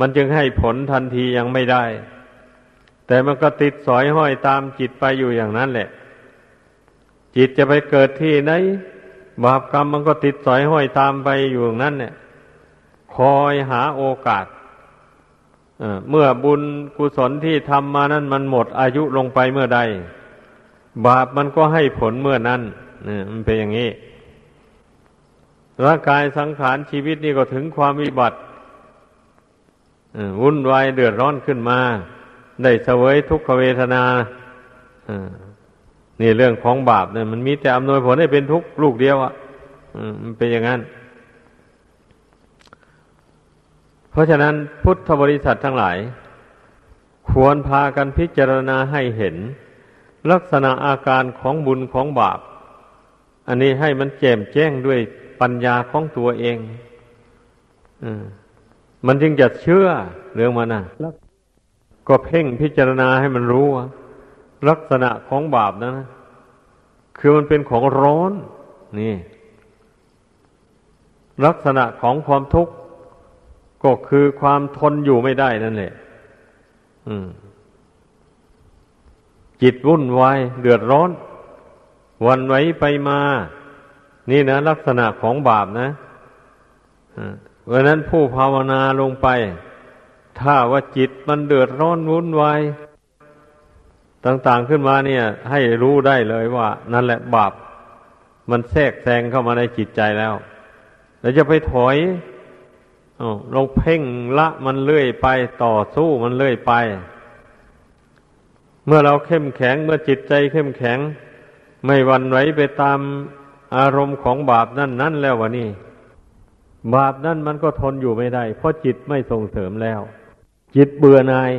มันจึงให้ผลทันทียังไม่ได้ แต่มันก็ติดสอยห้อยตามจิตไปอยู่อย่างนั้นแหละ จิตจะไปเกิดที่ไหนบาปกรรมมันก็ติดสอยห้อยตามไปอยู่อย่างนั้นเนี่ย คอยหาโอกาส เมื่อบุญกุศลที่ทำมานั้นมันหมดอายุลงไปเมื่อใด บาปมันก็ให้ผลเมื่อนั้นนี่มันเป็นอย่างนี้ ร่างกายสังขารชีวิตนี่ก็ถึงความวิบัติวุ่นวายเดือดร้อนขึ้นมา ได้เสวยทุกขเวทนานี่เรื่องของบาปเนี่ยมันมีแต่อำนวยผลให้เป็นทุกข์ลูกเดียวอะ่ะมันเป็นอย่างนั้น เพราะฉะนั้นพุทธบริษัททั้งหลาย ควรพากันพิจารณาให้เห็น ลักษณะอาการของบุญของบาป อันนี้ให้มันแจ่มแจ้งด้วยปัญญาของตัวเองอมันจึงจะเชื่อเรื่องมันนะก็เพ่งพิจารณาให้มันรู้ว่าลักษณะของบาปนะคือมันเป็นของร้อน นี่ ลักษณะของความทุกข์ ก็คือความทนอยู่ไม่ได้นั่นแหละจิตวุ่นวายเดือดร้อน วันไหวไปมา นี่นะ ลักษณะของบาปนะเพราะนั้นผู้ภาวนาลงไป ถ้าว่าจิตมันเดือดร้อนวุ่นวายต่าง ๆขึ้นมาเนี่ย ให้รู้ได้เลยว่า นั่นแหละบาป มันแทรกแซงเข้ามาในจิตใจแล้ว แล้วจะไปถอย ลงเพ่งละมันเลื่อยไปต่อสู้มันเลื่อยไป เมื่อเราเข้มแข็งเมื่อจิตใจเข้มแข็ง ไม่วันไหวไปตามอารมณ์ของบาปนั่นนั่นแล้ววะนี่ บาปนั่นมันก็ทนอยู่ไม่ได้ เพราะจิตไม่ส่งเสริมแล้ว จิตเบื่อนาย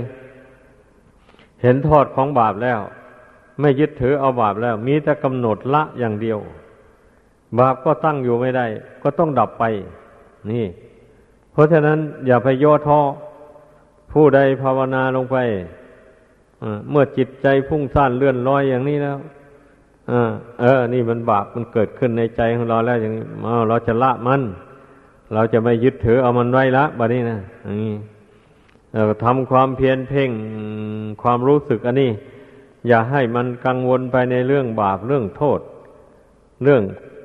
เห็นโทษของบาปแล้ว ไม่ยึดถือเอาบาปแล้ว มีแต่กำหนดละอย่างเดียว บาปก็ตั้งอยู่ไม่ได้ ก็ต้องดับไป นี่ เพราะฉะนั้นอย่าไปย่อท้อผู้ใดภาวนาลงไปเมื่อจิตใจพุ่งซ่านเลื่อนลอยอย่างนี้แล้วเออ นี่มันบาปมันเกิดขึ้นในใจของเราแล้วอย่างนี้เราจะละมัน เราจะไม่ยึดถือเอามันไว้ละบัดนี้นะอย่างนี้ทำความเพียรเพ่งความรู้สึกอันนี้ อย่าให้มันกังวลไปในเรื่องบาปเรื่องโทษ เรื่อง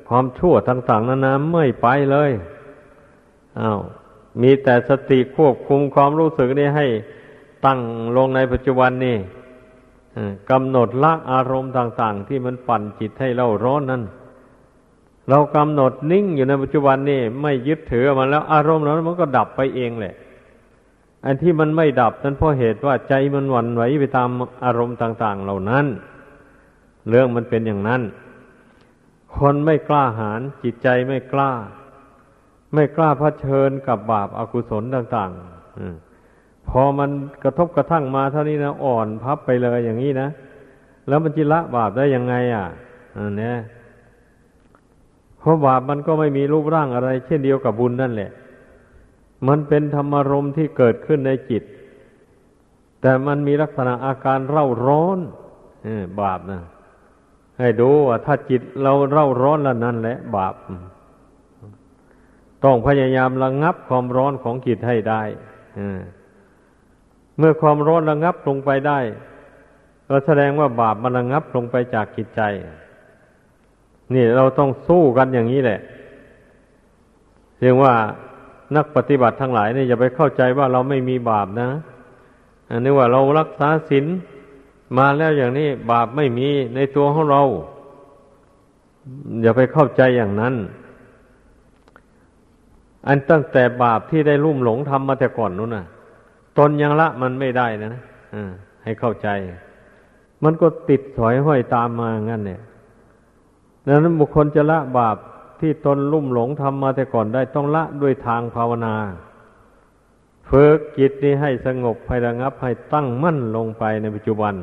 ความชั่วต่าง ๆนานาไม่ไปเลยอา้าว มีแต่สติควบคุมความรู้สึกนี้ให้ตั้งลงในปัจจุบันนี่กำหนดละอารมณ์ต่าง ๆ ที่มันปั่นจิตให้เราร้อนนั้นเรากำหนดนิ่งอยู่ในปัจจุบันนี่ไม่ยึดถือมันแล้วอารมณ์นั้นมันก็ดับไปเองแหละ อันที่มันไม่ดับนั้นเพราะเหตุว่าใจมันหวั่นไหวไปตามอารมณ์ต่าง ๆ เหล่านั้น เรื่องมันเป็นอย่างนั้น คนไม่กล้าหาญจิตใจไม่กล้า ไม่กล้าเผชิญกับบาปอากุศลต่างๆพอมันกระทบกระทั่งมาเท่านี้นะอ่อนพับไปเลยอย่างนี้นะ แล้วมันจิละบาปได้ยังไง อะอันนี้เพราะบาปมันก็ไม่มีรูปร่างอะไร เช่นเดียวกับบุญนั่นแหละ มันเป็นธรรมรมที่เกิดขึ้นในจิต แต่มันมีลักษณะอาการเร่าร้อนบาปนะให้ดูว่าถ้าจิตเราเร่าร้อนแล้วนั่นแหละ บาป ต้องพยายามระงงับความร้อนของจิตให้ได้เมื่อความร้อนระงงับลงไปได้ ก็แสดงว่าบาปมันระงงับลงไปจากจิตใจ นี่เราต้องสู้กันอย่างนี้แหละเรียกว่านักปฏิบัติทั้งหลายเนี่ยอย่าไปเข้าใจว่าเราไม่มีบาปนะอันนี้ว่าเรารักษาศีลมาแล้วอย่างนี้บาปไม่มีในตัวของเรา อย่าไปเข้าใจอย่างนั้น อันตั้งแต่บาปที่ได้ลุ่มหลงทำมาแต่ก่อนนู้นน่ะ ตนยังละมันไม่ได้นะอ่าให้เข้าใจ มันก็ติดถอยห้อยตามมางั้นเนี่ยดังนั้นบุคคลจะละบาปที่ตนลุ่มหลงทำมาแต่ก่อนได้ต้องละด้วยทางภาวนาฝึกจิตนี้ให้สงบให้ระงับให้ตั้งมั่นลงไปในปัจจุบัน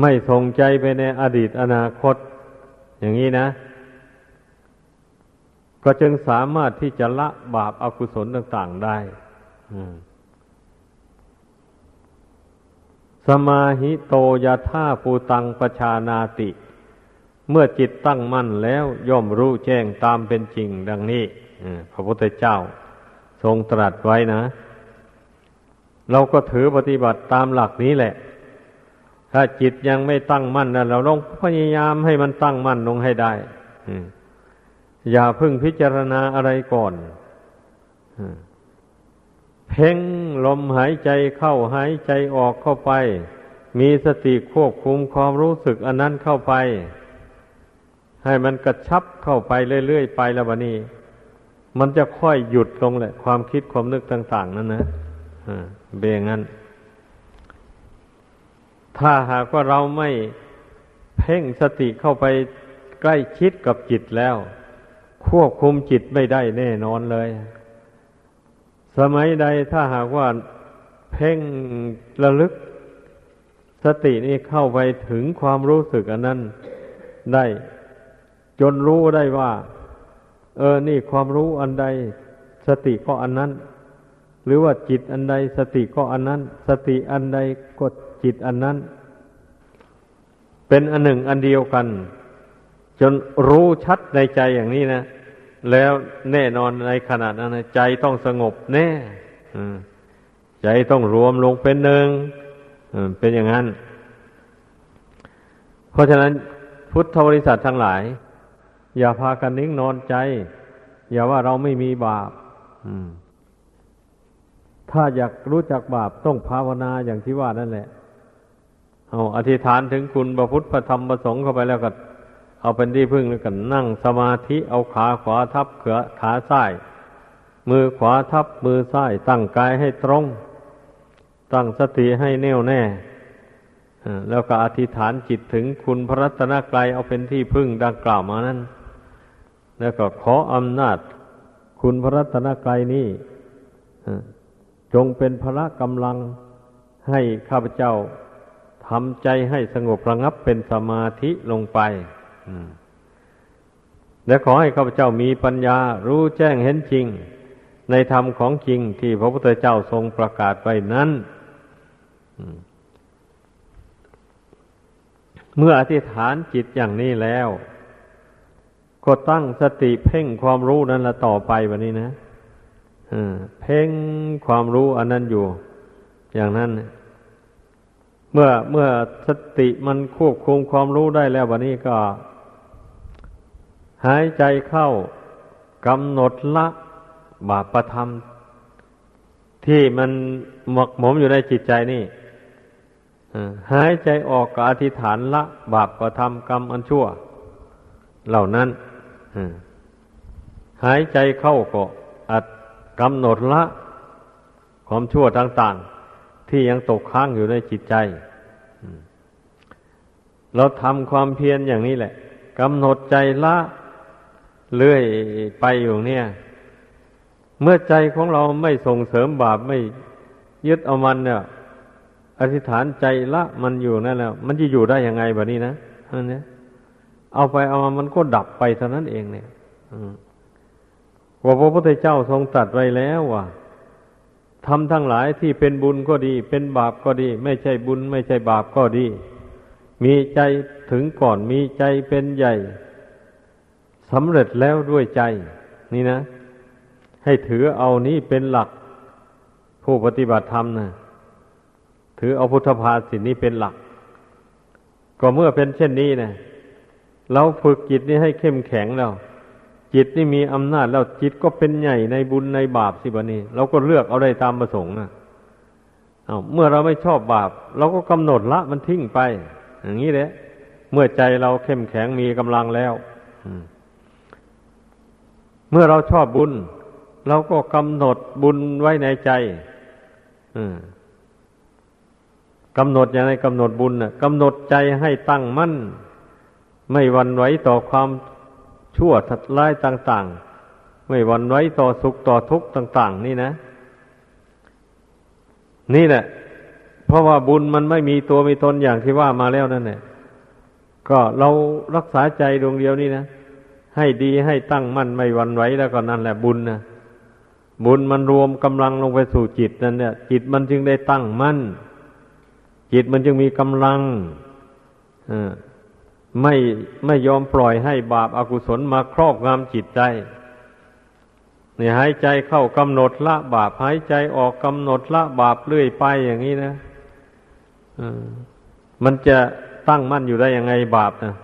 ไม่ส่งใจไปในอดีตอนาคต อย่างนี้นะ ก็จึงสามารถที่จะละบาปอากุศลต่าง ๆได้สมาหิโตยาธาปูตังปชานาติ เมื่อจิตตั้งมั่นแล้วย่อมรู้แจ้งตามเป็นจริงดังนี้พระพุทธเจ้าทรงตรัสไว้นะ เราก็ถือปฏิบัติตามหลักนี้แหละ ถ้าจิตยังไม่ตั้งมั่นนะเราต้องพยายามให้มันตั้งมั่นลงให้ได้ อย่าพึ่งพิจารณาอะไรก่อนเพ่งลมหายใจเข้าหายใจออกเข้าไป มีสติควบคุมความรู้สึกอันนั้นเข้าไป ให้มันกระชับเข้าไปเรื่อยๆไปแล้ววันนี้ มันจะค่อยหยุดลงแหละ ความคิดความนึกต่าง ๆ นั่นนะเบงั้น ถ้าหากว่าเราไม่เพ่งสติเข้าไปใกล้ชิดกับจิตแล้ว ควบคุมจิตไม่ได้แน่นอนเลย สมัยใดถ้าหากว่าเพ่งระลึก สตินี้เข้าไปถึงความรู้สึกอันนั้นได้ จนรู้ได้ว่า เออ นี่ความรู้อันใด สติก็อันนั้น หรือว่าจิตอันใด สติก็อันนั้น สติอันใดก็จิตอันนั้น เป็นอันหนึ่งอันเดียวกัน จนรู้ชัดในใจอย่างนี้นะ แล้วแน่นอนในขณะนั้นใจต้องสงบแน่ใจต้องรวมลงเป็นหนึ่งเป็นอย่างนั้น เพราะฉะนั้นพุทธบริษัททั้งหลาย อย่าพากันนิ่งนอนใจ อย่าว่าเราไม่มีบาปถ้าอยากรู้จักบาปต้องภาวนาอย่างที่ว่านั่นแหละเอาอธิษฐานถึงคุณพระพุทธพระธรรมพระสงฆ์เข้าไปแล้วก็ เอาเป็นที่พึ่งแล้วกันนั่งสมาธิเอาขาขวาทับเขือขาซ้าย มือขวาทับมือซ้าย ตั้งกายให้ตรง ตั้งสติให้แน่วแน่แล้วก็อธิษฐานจิตถึงคุณพระรัตนกรายเอาเป็นที่พึ่งดังกล่าวมานั้น แล้วก็ขออำนาจ คุณพระรัตนกรายนี้จงเป็นพระกำลังให้ข้าพเจ้าทำใจให้สงบระงับเป็นสมาธิลงไป และขอให้ข้าพเจ้ามีปัญญารู้แจ้งเห็นจริง ในธรรมของจริงที่พระพุทธเจ้าทรงประกาศไว้นั้นเมื่ออธิษฐานจิตอย่างนี้แล้ว ก็ตั้งสติเพ่งความรู้นั้นละต่อไปวันนี้นะเพ่งความรู้อันนั้นอยู่ อย่างนั้น เมื่อเมื่อสติมันควบคุมความรู้ได้แล้ววันนี้ก็ หายใจเข้ากำหนดละบาปประธรรม ที่มันหมกหมมอยู่ในจิตใจนี่หายใจออกก็อธิษฐานละบาปประธรรมกรรมอันชั่ว เหล่านั้นหายใจเข้าก็อัดกำหนดละ ความชั่วต่างๆ ที่ยังตกค้างอยู่ในจิตใจเราทำความเพียรอย่างนี้แหละกำหนดใจละ เลื่อยไปอยู่เนี่ย เมื่อใจของเราไม่ส่งเสริมบาปไม่ยึดเอามันเนี่ย อธิษฐานใจละมันอยู่นั่นแล้ว มันจะอยู่ได้ยังไงแบบนี้นะอันนี้เอาไปเอามามันก็ดับไปเท่านั้นเองเนี่ยว่าพระพุทธเจ้าทรงตรัสไว้แล้วว่าทำทั้งหลายที่เป็นบุญก็ดี เป็นบาปก็ดี ไม่ใช่บุญ ไม่ใช่บาปก็ดี มีใจถึงก่อนมีใจเป็นใหญ่ สำเร็จแล้วด้วยใจ นี่นะ ให้ถือเอานี้เป็นหลักผู้ปฏิบัติธรรมนะถือเอาพุทธภาสินี้เป็นหลัก ก็เมื่อเป็นเช่นนี้นะเราฝึกจิตนี้ให้เข้มแข็งแล้ว จิตนี่มีอำนาจแล้วจิตก็เป็นใหญ่ในบุญในบาปสิบนี้เราก็เลือกเอาได้ตามประสงค์นะเอาเมื่อเราไม่ชอบบาป เราก็กำหนดละมันทิ้งไป อย่างนี้แหละเมื่อใจเราเข้มแข็งมีกำลังแล้ว อืม เมื่อเราชอบบุญ เราก็กำหนดบุญไว้ในใจกำหนดอย่างไรกำหนดบุญน่ะกำหนดใจให้ตั้งมั่น ไม่วันไหวต่อความชั่วทัดร้ายต่าง ๆ ไม่วันไหวต่อสุขต่อทุกข์ต่าง ๆ นี่นะ นี่แหละ เพราะว่าบุญมันไม่มีตัวมีตนอย่างที่ว่ามาแล้วนั่นแหละก็เรารักษาใจดวงเดียวนี่นะ ให้ดีให้ตั้งมั่นไม่วันไหวแล้วก็นั่นแหละบุญนะบุญมันรวมกำลังลงไปสู่จิตนั่นเนี่ย จิตมันจึงได้ตั้งมั่น จิตมันจึงมีกำลังไม่ไม่ยอมปล่อยให้บาปอากุศลมาครอบงำจิตใจนี่หายใจเข้ากำหนดละบาปหายใจออกกำหนดละบาปเรื่อยไปอย่างนี้นะมันจะตั้งมั่นอยู่ได้ยังไงบาปนะ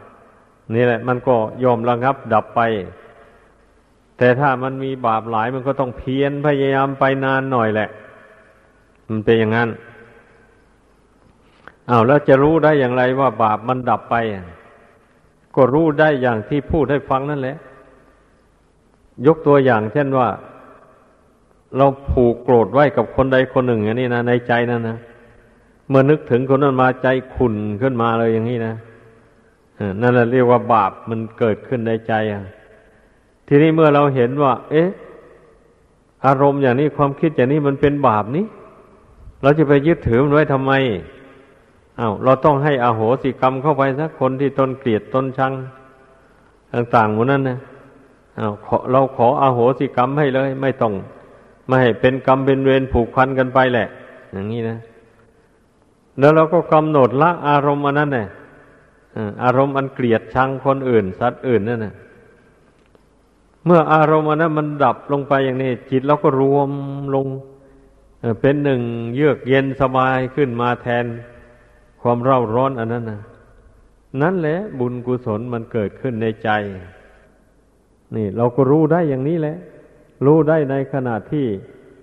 นี่แหละ มันก็ยอมระงับดับไป แต่ถ้ามันมีบาปหลายมันก็ต้องเพียรพยายามไปนานหน่อยแหละ มันเป็นอย่างนั้นอา้าวแล้วจะรู้ได้อย่างไรว่าบาปมันดับไป ก็รู้ได้อย่างที่พูดให้ฟังนั่นแหละ ยกตัวอย่าง เช่นว่า เราผูกโกรธไว้กับคนใดคนหนึ่งอย่างนี้นะในใจนั่นนะเมื่อนึกถึงคนนั้นมาใจขุนขึ้นมาเลยอย่างนี้นะ นั่นแหละเรียกว่าบาปมันเกิดขึ้นในใจอะทีนี้เมื่อเราเห็นว่า เอ๊ะ อารมณ์อย่างนี้ความคิดอย่างนี้มันเป็นบาปนี้ เราจะไปยึดถือมันไว้ทำไมอา้าวเราต้องให้อโหสิกรรมเข้าไปสักคนที่ตนเกลียดตนชังต่างๆหมดนั้นนะอา้าวเราขออโหสิกรรมให้เลย ไม่ต้อง ไม่ให้เป็นกรรมเป็นเวรผูกพันกันไปแหละ อย่างนี้นะ แล้วเราก็กำหนดละอารมณ์อันนั้นเนี่ย อารมณ์อันเกลียดชังคนอื่น สัตว์อื่นนั่นนะเมื่ออารมณ์อันนั้นมันดับลงไปอย่างนี้ จิตเราก็รวมลงเป็นหนึ่งเยือกเย็นสบายขึ้นมาแทนความเร่าร้อนอันนั้นนะนั่นแหละบุญกุศลมันเกิดขึ้นในใจ นี่ เราก็รู้ได้อย่างนี้แหละ รู้ได้ในขณะที่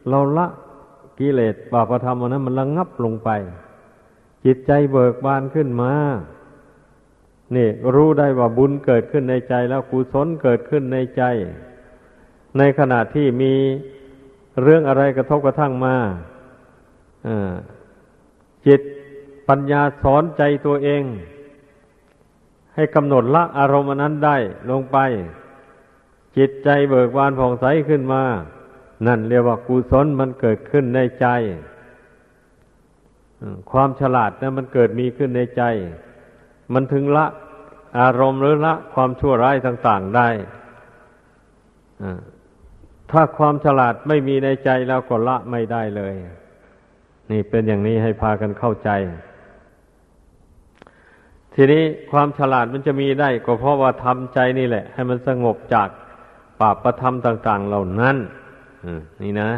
เราละกิเลสบาปธรรมอันนั้นมันระงงับลงไป จิตใจเบิกบานขึ้นมา นี่รู้ได้ว่าบุญเกิดขึ้นในใจแล้วกุศลเกิดขึ้นในใจ ในขณะที่มีเรื่องอะไรกระทบกระทั่งมาจิตปัญญาสอนใจตัวเอง ให้กำหนดละอารมณ์นั้นได้ลงไป จิตใจเบิกบานผ่องใสขึ้นมา นั่นเรียกว่ากุศลมันเกิดขึ้นในใจ ความฉลาดนะมันเกิดมีขึ้นในใจ มันถึงละอารมณ์หรือละความชั่วร้ายต่าง ๆได้ ถ้าความฉลาดไม่มีในใจแล้วก็ละไม่ได้เลย นี่เป็นอย่างนี้ให้พากันเข้าใจ ทีนี้ความฉลาดมันจะมีได้ ก็เพราะว่าทำใจนี่แหละ ให้มันสงบจากปาปประธรรมต่าง ๆ เหล่านั้นนี่นะ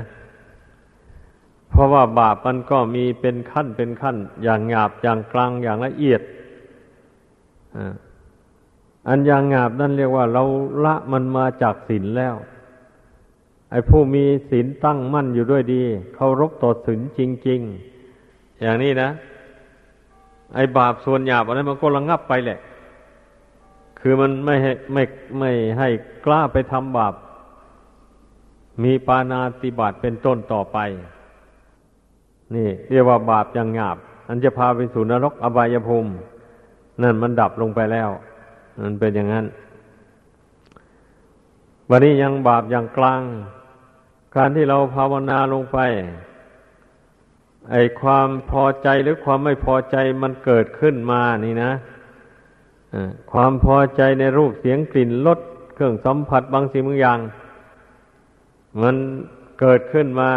เพราะว่าบาปมันก็มีเป็นขั้นเป็นขั้น อย่างหยาบอย่างกลางอย่างละเอียด อันอย่างาบนั่นเรียกว่า เราละมันมาจากศีลแล้ว ไอ้ผู้มีศีลตั้งมั่นอยู่ด้วยดีเคารพต่อศีลจริง ๆ อย่างนี้นะ ไอ้บาปส่วนหยาบอันนั้นมันก็ระงับไปแหละ คือมันไม่ให้ไม่ไม่ให้กล้าไปทำบาป มีปานาติบาตเป็นต้นต่อไป นี่ เรียกว่าบาปอย่างหยาบ อันจะพาไปสู่นรกอบายภูมิ นั่นมันดับลงไปแล้ว มันเป็นอย่างนั้น วันนี้ยังบาปอย่างกลาง การที่เราภาวนาลงไป ไอความพอใจหรือความไม่พอใจมันเกิดขึ้นมานี่นะความพอใจในรูปเสียงกลิ่นรสเครื่องสัมผัสบางสิ่งบางอย่าง มันเกิดขึ้นมา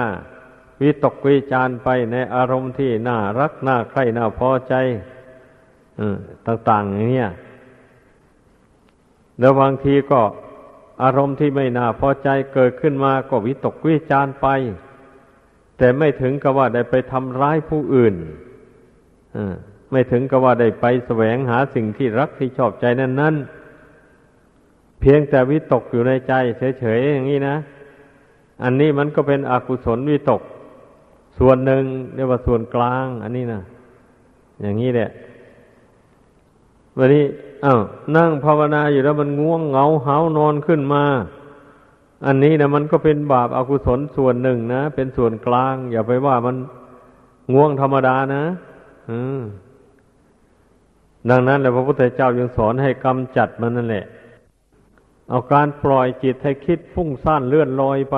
วิตกวิจารไปในอารมณ์ที่น่ารักน่าใคร่น่าพอใจ ต่างๆอย่างนี้แล้วบางทีก็อารมณ์ที่ไม่น่าพอใจเกิดขึ้นมาก็วิตกวิจารไป แต่ไม่ถึงกับว่าได้ไปทำร้ายผู้อื่นไม่ถึงกับว่าได้ไปแสวงหาสิ่งที่รักที่ชอบใจนั้นนั้นเพียงแต่วิตกอยู่ในใจเฉยๆอย่างนี้นะ อันนี้มันก็เป็นอกุศลวิตก ส่วนหนึ่งเรียกว่าส่วนกลาง อันนี้นะอย่างนี้แหละ วันนี้อา้าวนั่งภาวนาอยู่แล้วมันง่วงเหงาหานอนขึ้นมา อันนี้นะมันก็เป็นบาปอากุศลส่วนหนึ่งนะ เป็นส่วนกลาง อย่าไปว่ามันง่วงธรรมดานะดังนั้นแหละพระพุทธเจ้ายังสอนให้กำจัดมันนั่นแหละ เอาการปล่อยจิตให้คิดฟุ้งซ่านเลื่อนลอยไป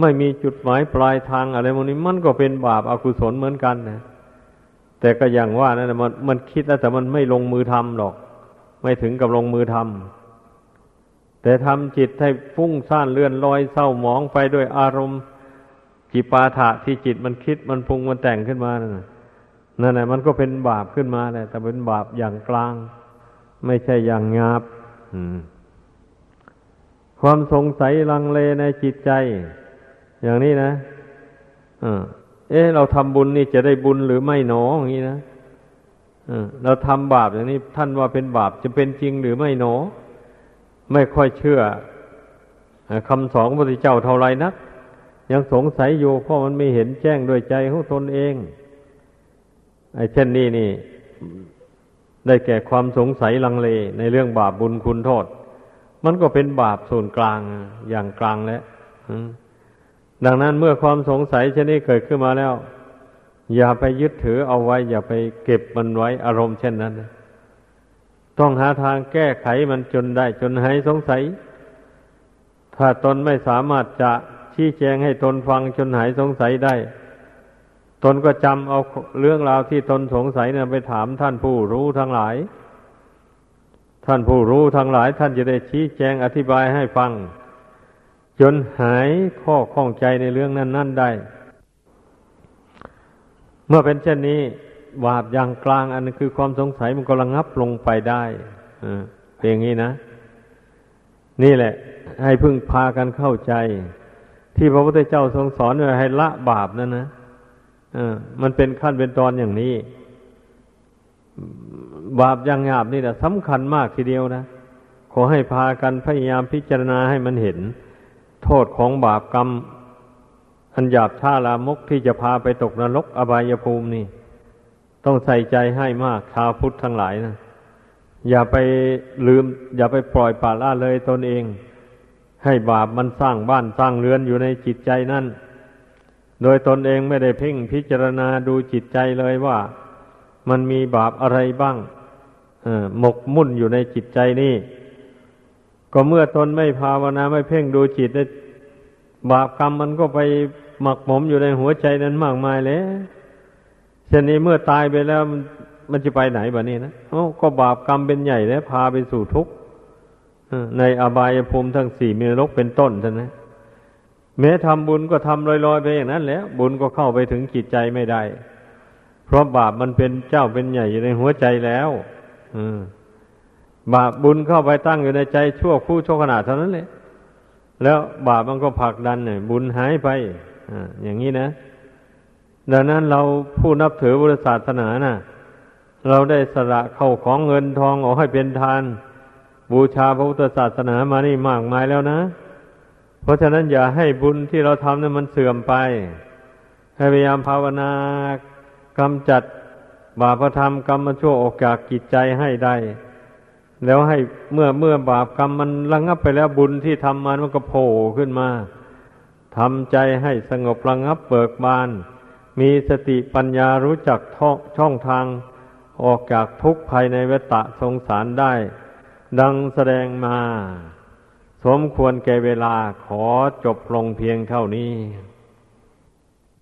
ไม่มีจุดหมายปลายทางอะไรพวกนี้มันก็เป็นบาปอากุศลเหมือนกันนะ แต่ก็อย่างว่านะั่นมันมันคิดแล้วแต่มันไม่ลงมือทำหรอก ไม่ถึงกับลงมือทำแต่ทำจิตให้ฟุ้งซ่านเลื่อนลอยเศร้าหมองไปด้วยอารมณ์จิปาถะที่จิตมันคิดมันพุงมันแต่งขึ้นมานั่นนั่นแหละมันก็เป็นบาปขึ้นมาแหละแต่เป็นบาปอย่างกลาง ไม่ใช่อย่างงาบความสงสัยลังเลในจิตใจ อย่างนี้นะ เอ๊ะเราทำบุญนี่จะได้บุญหรือไม่หนออย่างนี้นะเราทำบาปอย่างนี้ท่านว่าเป็นบาปจะเป็นจริงหรือไม่หนอ ไม่ค่อยเชื่อคำสอนพระพุทธเจ้าเท่าไรนัก ยังสงสัยอยู่เพราะมันไม่เห็นแจ้งด้วยใจของตนเองไอ้เช่นนี้นี่ ได้แก่ความสงสัยลังเลในเรื่องบาปบุญคุณโทษ มันก็เป็นบาปส่วนกลางอย่างกลางแล้ว ดังนั้นเมื่อความสงสัยเช่นนี้เกิดขึ้นมาแล้ว อย่าไปยึดถือเอาไว้ อย่าไปเก็บมันไว้อารมณ์เช่นนั้น ต้องหาทางแก้ไขมันจนได้จนหายสงสัย ถ้าตนไม่สามารถจะชี้แจงให้ตนฟังจนหายสงสัยได้ ตนก็จำเอาเรื่องราวที่ตนสงสัยนะไปถามท่านผู้รู้ทั้งหลาย ท่านผู้รู้ทั้งหลาย ท่านจะได้ชี้แจงอธิบายให้ฟัง จนหายข้อข้องใจในเรื่องนั้นนั่นได้ เมื่อเป็นเช่นนี้บาปอย่างกลางอันคือความสงสัยมันก็ระงับลงไปได้เพียงนี้นะ นี่แหละ ให้พึ่งพากันเข้าใจ ที่พระพุทธเจ้าทรงสอนไว้ให้ละบาปนั่นนะมันเป็นขั้นเป็นตอนอย่างนี้ บาปอย่างหยาบนี่แหละสำคัญมากทีเดียวนะ ขอให้พากันพยายามพิจารณาให้มันเห็น โทษของบาปกรรม อันหยาบช้าลามกที่จะพาไปตกนรกอบายภูมินี่ ต้องใส่ใจให้มากชาวพุทธทั้งหลายนะอย่าไปลืม อย่าไปปล่อยปละละเลยตนเอง ให้บาปมันสร้างบ้านสร้างเรือนอยู่ในจิตใจนั่น โดยตนเองไม่ได้เพ่งพิจารณาดูจิตใจเลยว่า มันมีบาปอะไรบ้างหมกมุ่นอยู่ในจิตใจนี่ ก็เมื่อตนไม่ภาวนาไม่เพ่งดูจิตบาปกรรมมันก็ไปหมักหมมอยู่ในหัวใจนั้นมากมายแล้วเช่นนี้เมื่อตายไปแล้วมันจะไปไหนแบบนี้นะโอ้ก็บาปกรรมเป็นใหญ่แล้วพาไปสู่ทุกข์ในอบายภูมิทั้งสี่มีนรกเป็นต้นท่านนะแม้ทำบุญก็ทำลอยๆไปอย่างนั้นแล้วบุญก็เข้าไปถึงจิตใจไม่ได้ เพราะบาปมันเป็นเจ้าเป็นใหญ่อยู่ในหัวใจแล้ว อืม บาปบุญเข้าไปตั้งอยู่ในใจชั่วคู่ชั่วขณะเท่านั้นเลยแล้วบาปมันก็ผลักดันเนี่ยบุญหายไปออย่างนี้นะ ดังนั้นเราผู้นับถือบุรศาสนานะ่ะ เราได้สละเข้าของเงินทองออกให้เป็นทาน บูชาพระพุทธศาสนามานี่มากมายแล้วนะ เพราะฉะนั้นอย่าให้บุญที่เราทำนั้นมันเสื่อมไป ให้พยายามภาวนากำจัดบาปธรรมกรรมชั่วออกจากกิจใจให้ได้ แล้วให้เมื่อเมื่อบาปกรรมมันระงับไปแล้วบุญที่ทำมามันก็โผล่ขึ้นมาทำใจให้สงบระงับเบิกบาน มีสติปัญญารู้จักช่องทางออกจากทุกข์ภายในเวตะสงสารได้ ดังแสดงมา สมควรแก่เวลาขอจบลงเพียงเท่านี้